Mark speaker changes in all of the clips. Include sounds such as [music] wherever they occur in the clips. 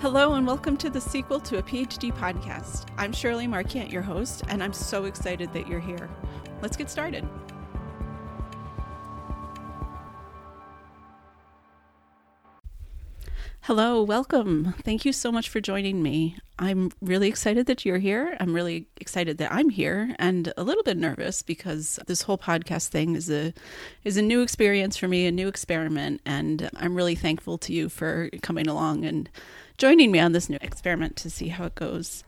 Speaker 1: Hello, and welcome to the sequel to a PhD podcast. I'm Shirley Marquant, your host, and I'm so excited that you're here. Let's get started. Hello, welcome. Thank you so much for joining me. I'm really excited that you're here. I'm really excited that I'm here and a little bit nervous because this whole podcast thing is a is a new experience for me, a new experiment, and I'm really thankful to you for coming along and joining me on this new experiment to see how it goes.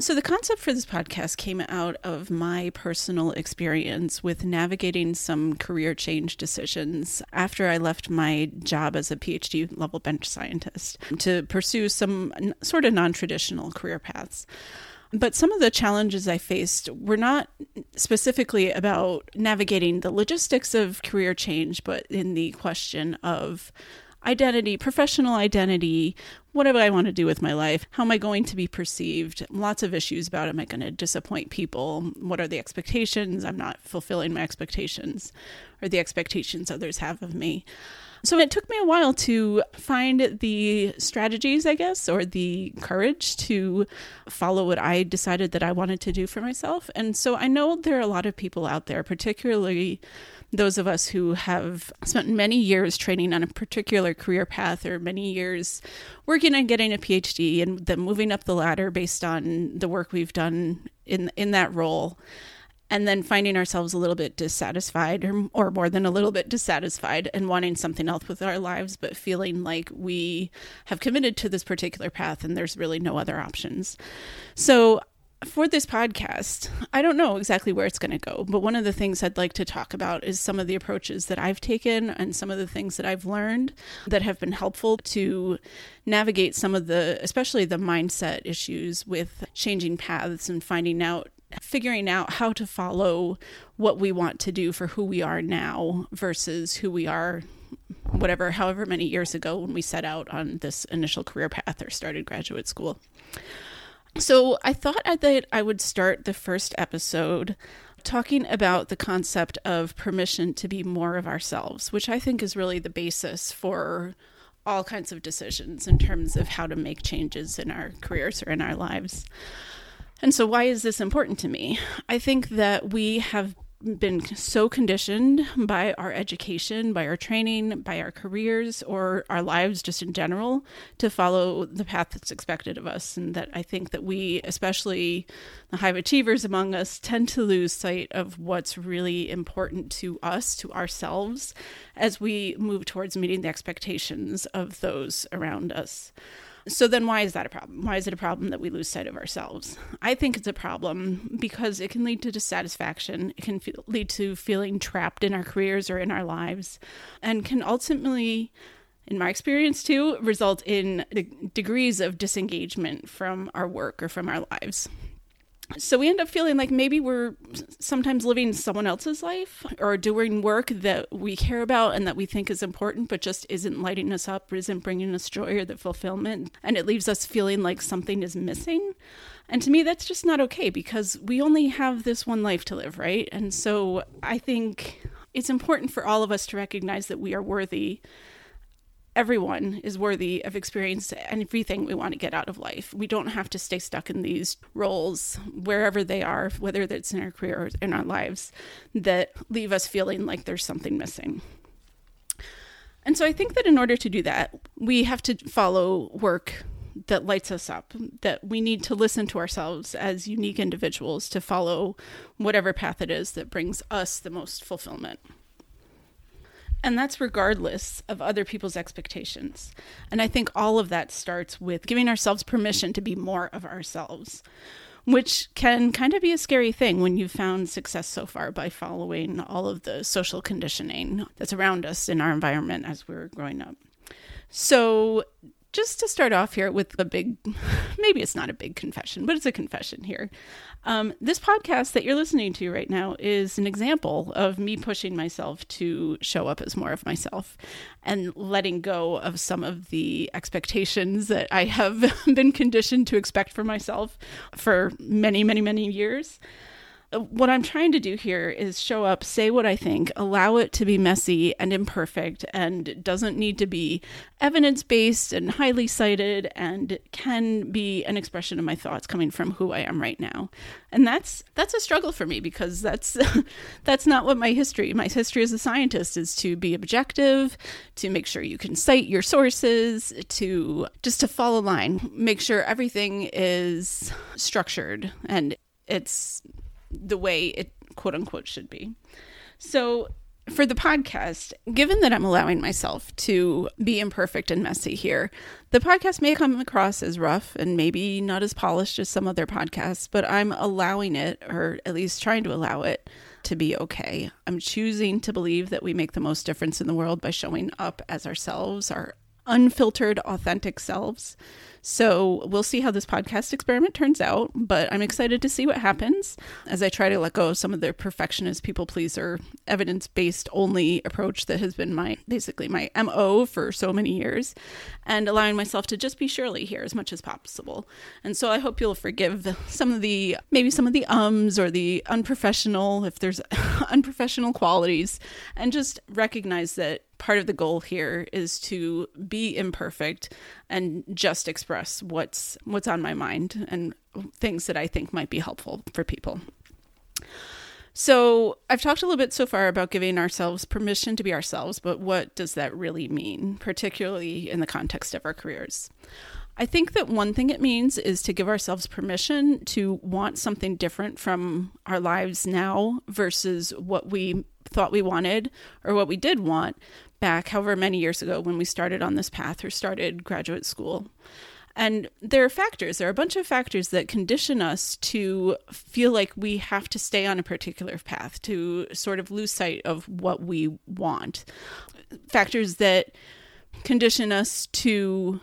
Speaker 1: So, the concept for this podcast came out of my personal experience with navigating some career change decisions after I left my job as a PhD level bench scientist to pursue some sort of non traditional career paths. But some of the challenges I faced were not specifically about navigating the logistics of career change, but in the question of identity, professional identity, what do I want to do with my life? How am I going to be perceived? Lots of issues about am I going to disappoint people? What are the expectations? I'm not fulfilling my expectations or the expectations others have of me. So it took me a while to find the strategies, I guess, or the courage to follow what I decided that I wanted to do for myself. And so I know there are a lot of people out there, particularly those of us who have spent many years training on a particular career path or many years working on getting a PhD and then moving up the ladder based on the work we've done in in that role and then finding ourselves a little bit dissatisfied or, or more than a little bit dissatisfied and wanting something else with our lives but feeling like we have committed to this particular path and there's really no other options. So for this podcast, I don't know exactly where it's going to go, but one of the things I'd like to talk about is some of the approaches that I've taken and some of the things that I've learned that have been helpful to navigate some of the, especially the mindset issues with changing paths and finding out, figuring out how to follow what we want to do for who we are now versus who we are whatever however many years ago when we set out on this initial career path or started graduate school. So I thought that I would start the first episode talking about the concept of permission to be more of ourselves, which I think is really the basis for all kinds of decisions in terms of how to make changes in our careers or in our lives. And so, why is this important to me? I think that we have been so conditioned by our education, by our training, by our careers, or our lives just in general to follow the path that's expected of us. And that I think that we, especially the high achievers among us, tend to lose sight of what's really important to us, to ourselves, as we move towards meeting the expectations of those around us. So then why is that a problem? Why is it a problem that we lose sight of ourselves? I think it's a problem because it can lead to dissatisfaction. It can feel, lead to feeling trapped in our careers or in our lives and can ultimately in my experience too result in degrees of disengagement from our work or from our lives so we end up feeling like maybe we're sometimes living someone else's life or doing work that we care about and that we think is important but just isn't lighting us up or isn't bringing us joy or the fulfillment. And it leaves us feeling like something is missing. And to me that's just not okay because we only have this one life to live right? And so i think it's important for all of us to recognize that we are worthy everyone is worthy of experience everything we want to get out of life. We don't have to stay stuck in these roles wherever they are, whether it's in our career or in our lives, that leave us feeling like there's something missing. And so I think that in order to do that, we have to follow work that lights us up, that we need to listen to ourselves as unique individuals to follow whatever path it is that brings us the most fulfillment. And that's regardless of other people's expectations. And I think all of that starts with giving ourselves permission to be more of ourselves, which can kind of be a scary thing when you've found success so far by following all of the social conditioning that's around us in our environment as we're growing up. So, just to start off here with a big, [laughs] maybe it's not a big confession, but it's a confession here. Um, this podcast that you're listening to right now is an example of me pushing myself to show up as more of myself and letting go of some of the expectations that I have [laughs] been conditioned to expect for myself for many, many, many years. Uh, what I'm trying to do here is show up, say what I think, allow it to be messy and imperfect, and doesn't need to be evidence based and highly cited, and can be an expression of my thoughts coming from who I am right now. And that's that's a struggle for me because that's [laughs] that's not what my history. My history as a scientist is to be objective, to make sure you can cite your sources, to just to follow line, make sure everything is structured and it's the way it quote unquote should be. So, for the podcast, given that I'm allowing myself to be imperfect and messy here, the podcast may come across as rough and maybe not as polished as some other podcasts, but I'm allowing it, or at least trying to allow it, to be okay. I'm choosing to believe that we make the most difference in the world by showing up as ourselves, our unfiltered, authentic selves. So we'll see how this podcast experiment turns out, but I'm excited to see what happens as I try to let go of some of the perfectionist, people pleaser, evidence based only approach that has been my basically my MO for so many years and allowing myself to just be Shirley here as much as possible. And so I hope you'll forgive some of the maybe some of the ums or the unprofessional, if there's [laughs] unprofessional qualities, and just recognize that part of the goal here is to be imperfect and just express what's what's on my mind and things that I think might be helpful for people. So, I've talked a little bit so far about giving ourselves permission to be ourselves, but what does that really mean, particularly in the context of our careers? I think that one thing it means is to give ourselves permission to want something different from our lives now versus what we thought we wanted or what we did want back however many years ago when we started on this path or started graduate school. And there are factors, there are a bunch of factors that condition us to feel like we have to stay on a particular path, to sort of lose sight of what we want. Factors that condition us to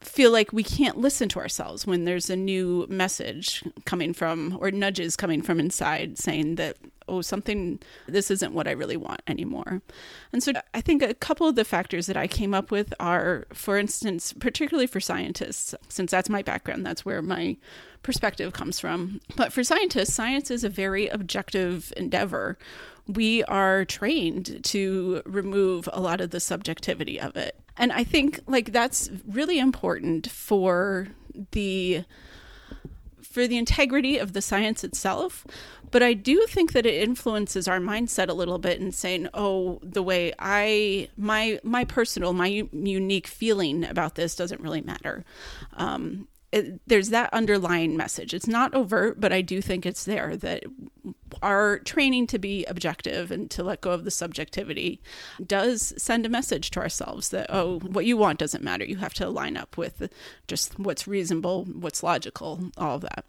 Speaker 1: feel like we can't listen to ourselves when there's a new message coming from or nudges coming from inside saying that oh something this isn't what i really want anymore. And so i think a couple of the factors that i came up with are for instance particularly for scientists since that's my background that's where my perspective comes from. But for scientists science is a very objective endeavor. We are trained to remove a lot of the subjectivity of it. And I think like that's really important for the for the integrity of the science itself, but I do think that it influences our mindset a little bit in saying, "Oh, the way I my my personal my unique feeling about this doesn't really matter." Um, it, there's that underlying message. It's not overt, but I do think it's there that our training to be objective and to let go of the subjectivity does send a message to ourselves that, oh, what you want doesn't matter. You have to line up with just what's reasonable, what's logical, all of that.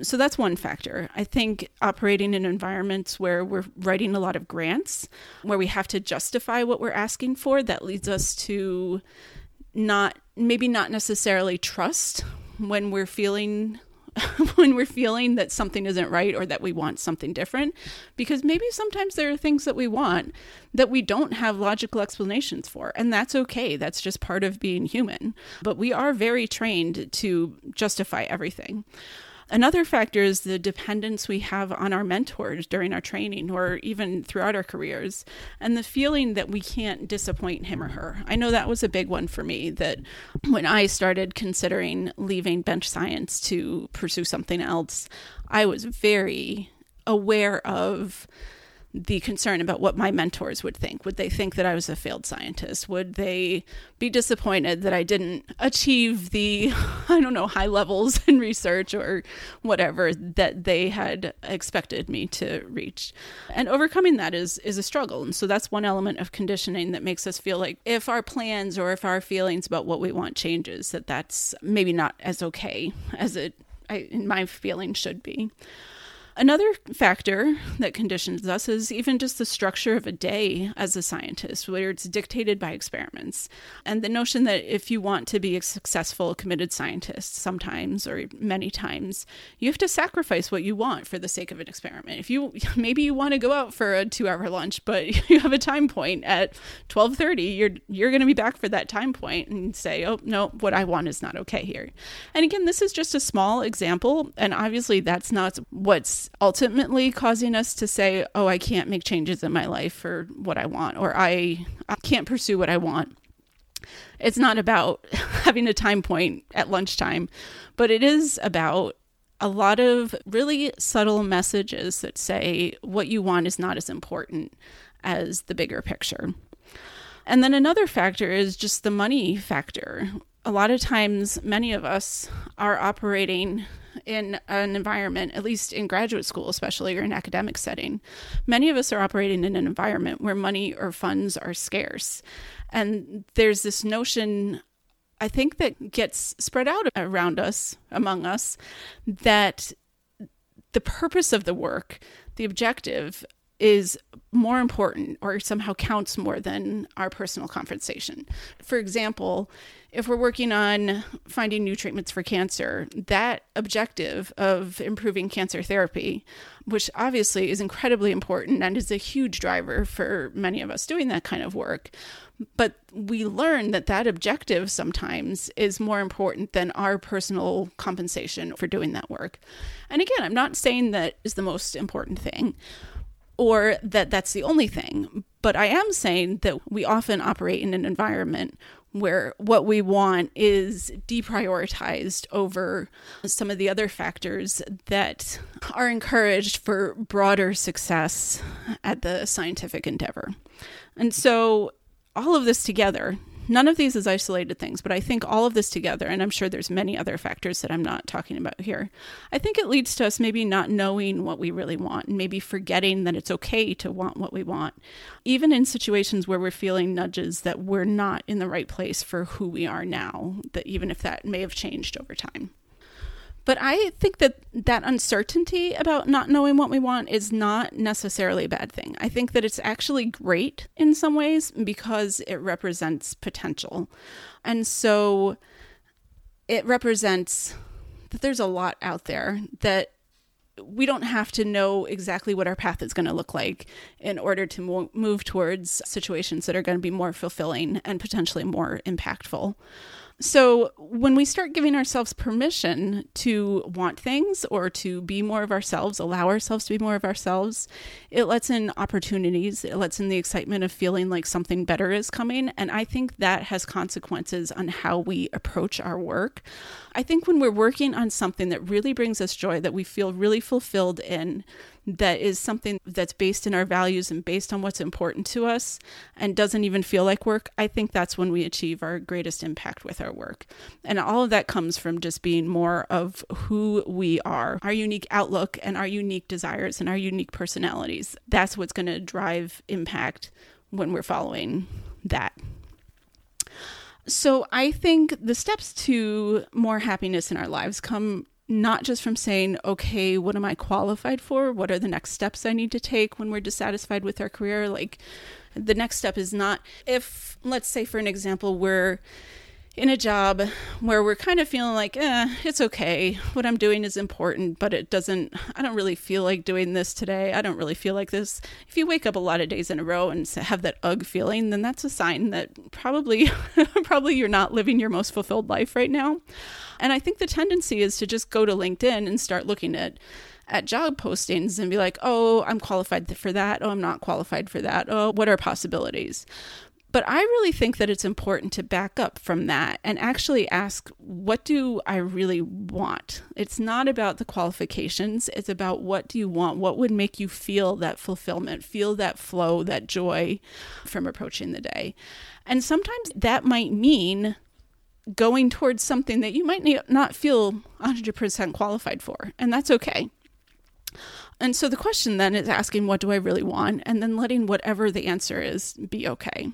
Speaker 1: So that's one factor. I think operating in environments where we're writing a lot of grants, where we have to justify what we're asking for, that leads us to not maybe not necessarily trust when we're feeling [laughs] when we're feeling that something isn't right or that we want something different. Because maybe sometimes there are things that we want that we don't have logical explanations for and that's okay. That's just part of being human. But we are very trained to justify everything Another factor is the dependence we have on our mentors during our training or even throughout our careers, and the feeling that we can't disappoint him or her. I know that was a big one for me that when I started considering leaving bench science to pursue something else, I was very aware of the concern about what my mentors would think. Would they think that I was a failed scientist? Would they be disappointed that I didn't achieve the, [laughs] I don't know, high levels in research or whatever that they had expected me to reach? And overcoming that is is a struggle. And so that's one element of conditioning that makes us feel like if our plans or if our feelings about what we want changes, that that's maybe not as okay as it I, in my feeling should be. Another factor that conditions us is even just the structure of a day as a scientist, where it's dictated by experiments. And the notion that if you want to be a successful, committed scientist, sometimes or many times, you have to sacrifice what you want for the sake of an experiment. If you [laughs] maybe you want to go out for a two hour lunch, but [laughs] you have a time point at 1230, you're you're gonna be back for that time point and say, Oh no, what I want is not okay here. And again, this is just a small example, and obviously that's not what's ultimately causing us to say, oh, I can't make changes in my life for what I want, or I, I can't pursue what I want. It's not about [laughs] having a time point at lunchtime, but it is about a lot of really subtle messages that say what you want is not as important as the bigger picture. And then another factor is just the money factor. A lot of times, many of us are operating in an environment, at least in graduate school, especially or in academic setting, many of us are operating in an environment where money or funds are scarce. And there's this notion, I think, that gets spread out around us, among us, that the purpose of the work, the objective, is more important or somehow counts more than our personal compensation. For example, if we're working on finding new treatments for cancer, that objective of improving cancer therapy, which obviously is incredibly important and is a huge driver for many of us doing that kind of work, but we learn that that objective sometimes is more important than our personal compensation for doing that work. And again, I'm not saying that is the most important thing or that that's the only thing, but I am saying that we often operate in an environment where what we want is deprioritized over some of the other factors that are encouraged for broader success at the scientific endeavor. And so, all of this together none of these is isolated things, but I think all of this together, and I'm sure there's many other factors that I'm not talking about here, I think it leads to us maybe not knowing what we really want and maybe forgetting that it's okay to want what we want, even in situations where we're feeling nudges that we're not in the right place for who we are now, that even if that may have changed over time. But I think that that uncertainty about not knowing what we want is not necessarily a bad thing. I think that it's actually great in some ways because it represents potential. And so it represents that there's a lot out there that we don't have to know exactly what our path is going to look like in order to move towards situations that are going to be more fulfilling and potentially more impactful. So, when we start giving ourselves permission to want things or to be more of ourselves, allow ourselves to be more of ourselves, it lets in opportunities. It lets in the excitement of feeling like something better is coming. And I think that has consequences on how we approach our work. I think when we're working on something that really brings us joy, that we feel really fulfilled in, that is something that's based in our values and based on what's important to us and doesn't even feel like work, I think that's when we achieve our greatest impact with our work. And all of that comes from just being more of who we are, our unique outlook and our unique desires and our unique personalities. That's what's going to drive impact when we're following that. So I think the steps to more happiness in our lives come not just from saying, okay, what am I qualified for? What are the next steps I need to take when we're dissatisfied with our career? Like, the next step is not if, let's say, for an example, we're in a job where we're kind of feeling like, eh, it's okay. What I'm doing is important, but it doesn't, I don't really feel like doing this today. I don't really feel like this. If you wake up a lot of days in a row and have that ugh feeling, then that's a sign that probably, [laughs] probably you're not living your most fulfilled life right now. And I think the tendency is to just go to LinkedIn and start looking at at job postings and be like, "Oh, I'm qualified for that. Oh, I'm not qualified for that. Oh, what are possibilities?" But I really think that it's important to back up from that and actually ask, what do I really want? It's not about the qualifications, it's about what do you want? What would make you feel that fulfillment, feel that flow, that joy from approaching the day? And sometimes that might mean going towards something that you might not feel 100% qualified for, and that's okay. And so the question then is asking, what do I really want? And then letting whatever the answer is be okay.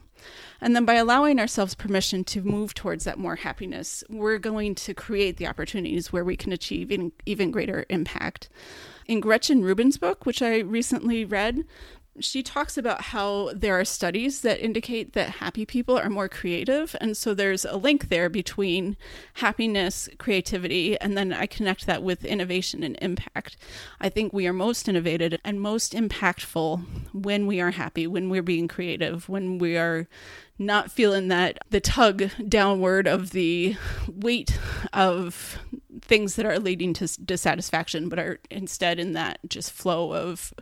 Speaker 1: And then by allowing ourselves permission to move towards that more happiness, we're going to create the opportunities where we can achieve even, even greater impact. In Gretchen Rubin's book, which I recently read, she talks about how there are studies that indicate that happy people are more creative. And so there's a link there between happiness, creativity, and then I connect that with innovation and impact. I think we are most innovative and most impactful when we are happy, when we're being creative, when we are not feeling that the tug downward of the weight of things that are leading to dissatisfaction, but are instead in that just flow of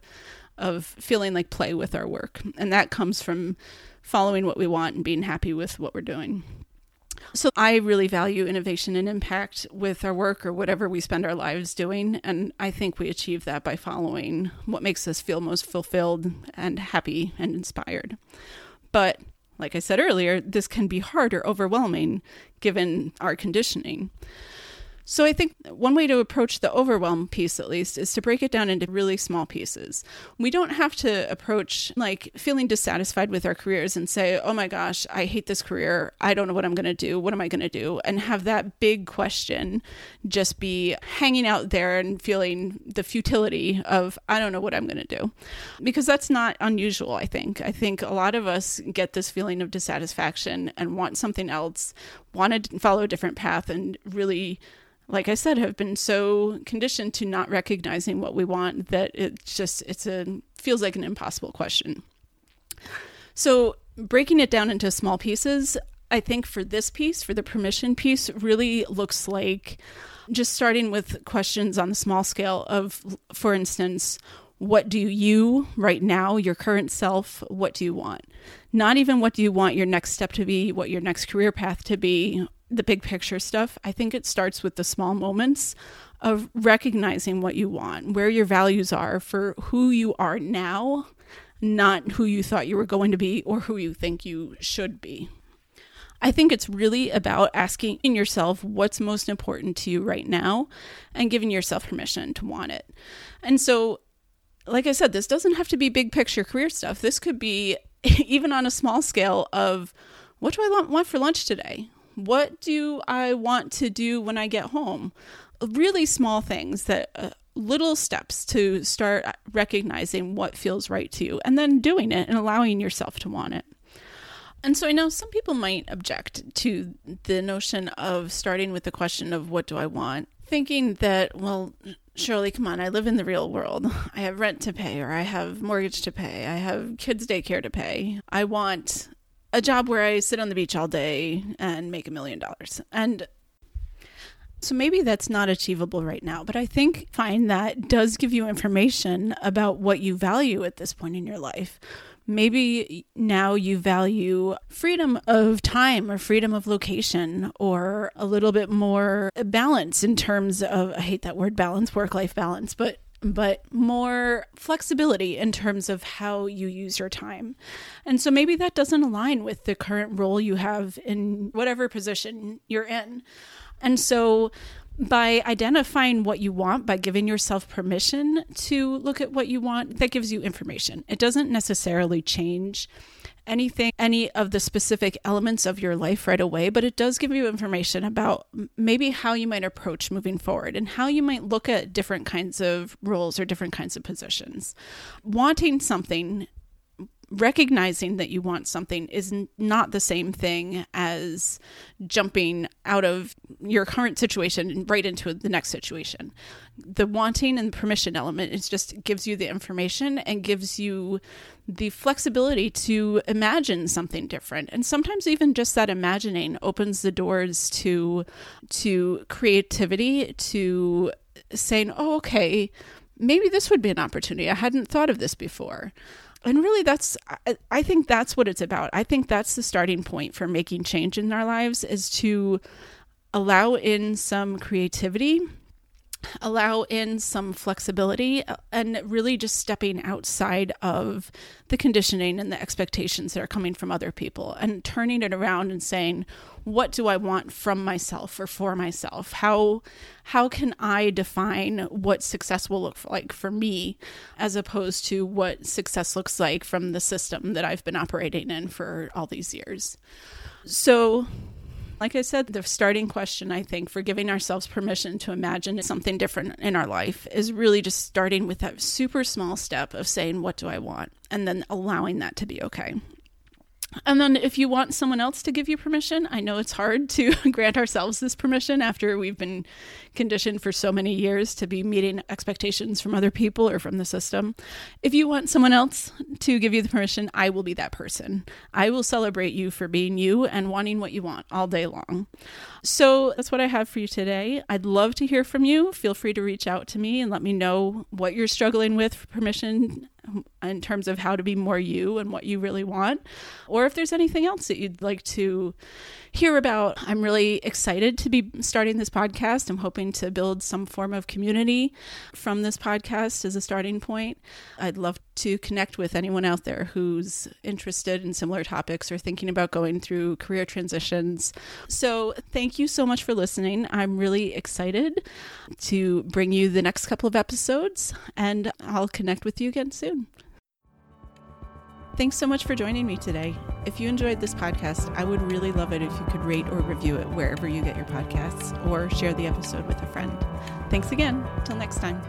Speaker 1: of feeling like play with our work. And that comes from following what we want and being happy with what we're doing. So I really value innovation and impact with our work or whatever we spend our lives doing. And I think we achieve that by following what makes us feel most fulfilled and happy and inspired. But like I said earlier, this can be hard or overwhelming given our conditioning. So I think one way to approach the overwhelm piece, at least, is to break it down into really small pieces. We don't have to approach like feeling dissatisfied with our careers and say, oh my gosh, I hate this career. I don't know what I'm going to do. What am I going to do? And have that big question just be hanging out there and feeling the futility of, I don't know what I'm going to do. Because that's not unusual, I think. I think a lot of us get this feeling of dissatisfaction and want something else, want to follow a different path, and really like I said, have been so conditioned to not recognizing what we want that it just it's a feels like an impossible question. So breaking it down into small pieces, I think for this piece, for the permission piece, really looks like just starting with questions on the small scale of, for instance, what do you right now, your current self, what do you want? Not even what do you want your next step to be, what your next career path to be, the big picture stuff, I think it starts with the small moments of recognizing what you want, where your values are for who you are now, not who you thought you were going to be or who you think you should be. I think it's really about asking yourself what's most important to you right now and giving yourself permission to want it. And so, like I said, this doesn't have to be big picture career stuff. This could be [laughs] even on a small scale of what do I want for lunch today? What do I want to do when I get home? Really small things that uh, little steps to start recognizing what feels right to you and then doing it and allowing yourself to want it. And so I know some people might object to the notion of starting with the question of what do I want, thinking that, well, Shirley, come on, I live in the real world. I have rent to pay, or I have mortgage to pay, I have kids' daycare to pay. I want a job where I sit on the beach all day and make a million dollars. And so maybe that's not achievable right now, but I think find that does give you information about what you value at this point in your life. Maybe now you value freedom of time or freedom of location or a little bit more balance in terms of, I hate that word balance, work life balance, but but more flexibility in terms of how you use your time. And so maybe that doesn't align with the current role you have in whatever position you're in. And so by identifying what you want, by giving yourself permission to look at what you want, that gives you information. It doesn't necessarily change anything, any of the specific elements of your life right away, but it does give you information about maybe how you might approach moving forward and how you might look at different kinds of roles or different kinds of positions. Wanting something recognizing that you want something is not the same thing as jumping out of your current situation and right into the next situation. The wanting and permission element is just gives you the information and gives you the flexibility to imagine something different. And sometimes even just that imagining opens the doors to to creativity, to saying, "Oh, okay, maybe this would be an opportunity. I hadn't thought of this before." And really that's i think that's what it's about. I think that's the starting point for making change in our lives is to allow in some creativity allow in some flexibility uh, and really just stepping outside of the conditioning and the expectations that are coming from other people and turning it around and saying what do i want from myself or for myself? How how can i define what success will look like for me as opposed to what success looks like from the system that i've been operating in for all these years? So like I said, the starting question, I think, for giving ourselves permission to imagine something different in our life is really just starting with that super small step of saying, What do I want? And then allowing that to be okay. And then, if you want someone else to give you permission, I know it's hard to [laughs] grant ourselves this permission after we've been conditioned for so many years to be meeting expectations from other people or from the system. If you want someone else to give you the permission, I will be that person. I will celebrate you for being you and wanting what you want all day long. So that's what I have for you today. I'd love to hear from you. Feel free to reach out to me and let me know what you're struggling with for permission in terms of how to be more you and what you really want, or if there's anything else that you'd like to hear about. I'm really excited to be starting this podcast. I'm hoping to build some form of community from this podcast as a starting point. I'd love to connect with anyone out there who's interested in similar topics or thinking about going through career transitions. So, thank you so much for listening. I'm really excited to bring you the next couple of episodes, and I'll connect with you again soon. Thanks so much for joining me today. If you enjoyed this podcast, I would really love it if you could rate or review it wherever you get your podcasts or share the episode with a friend. Thanks again. Till next time.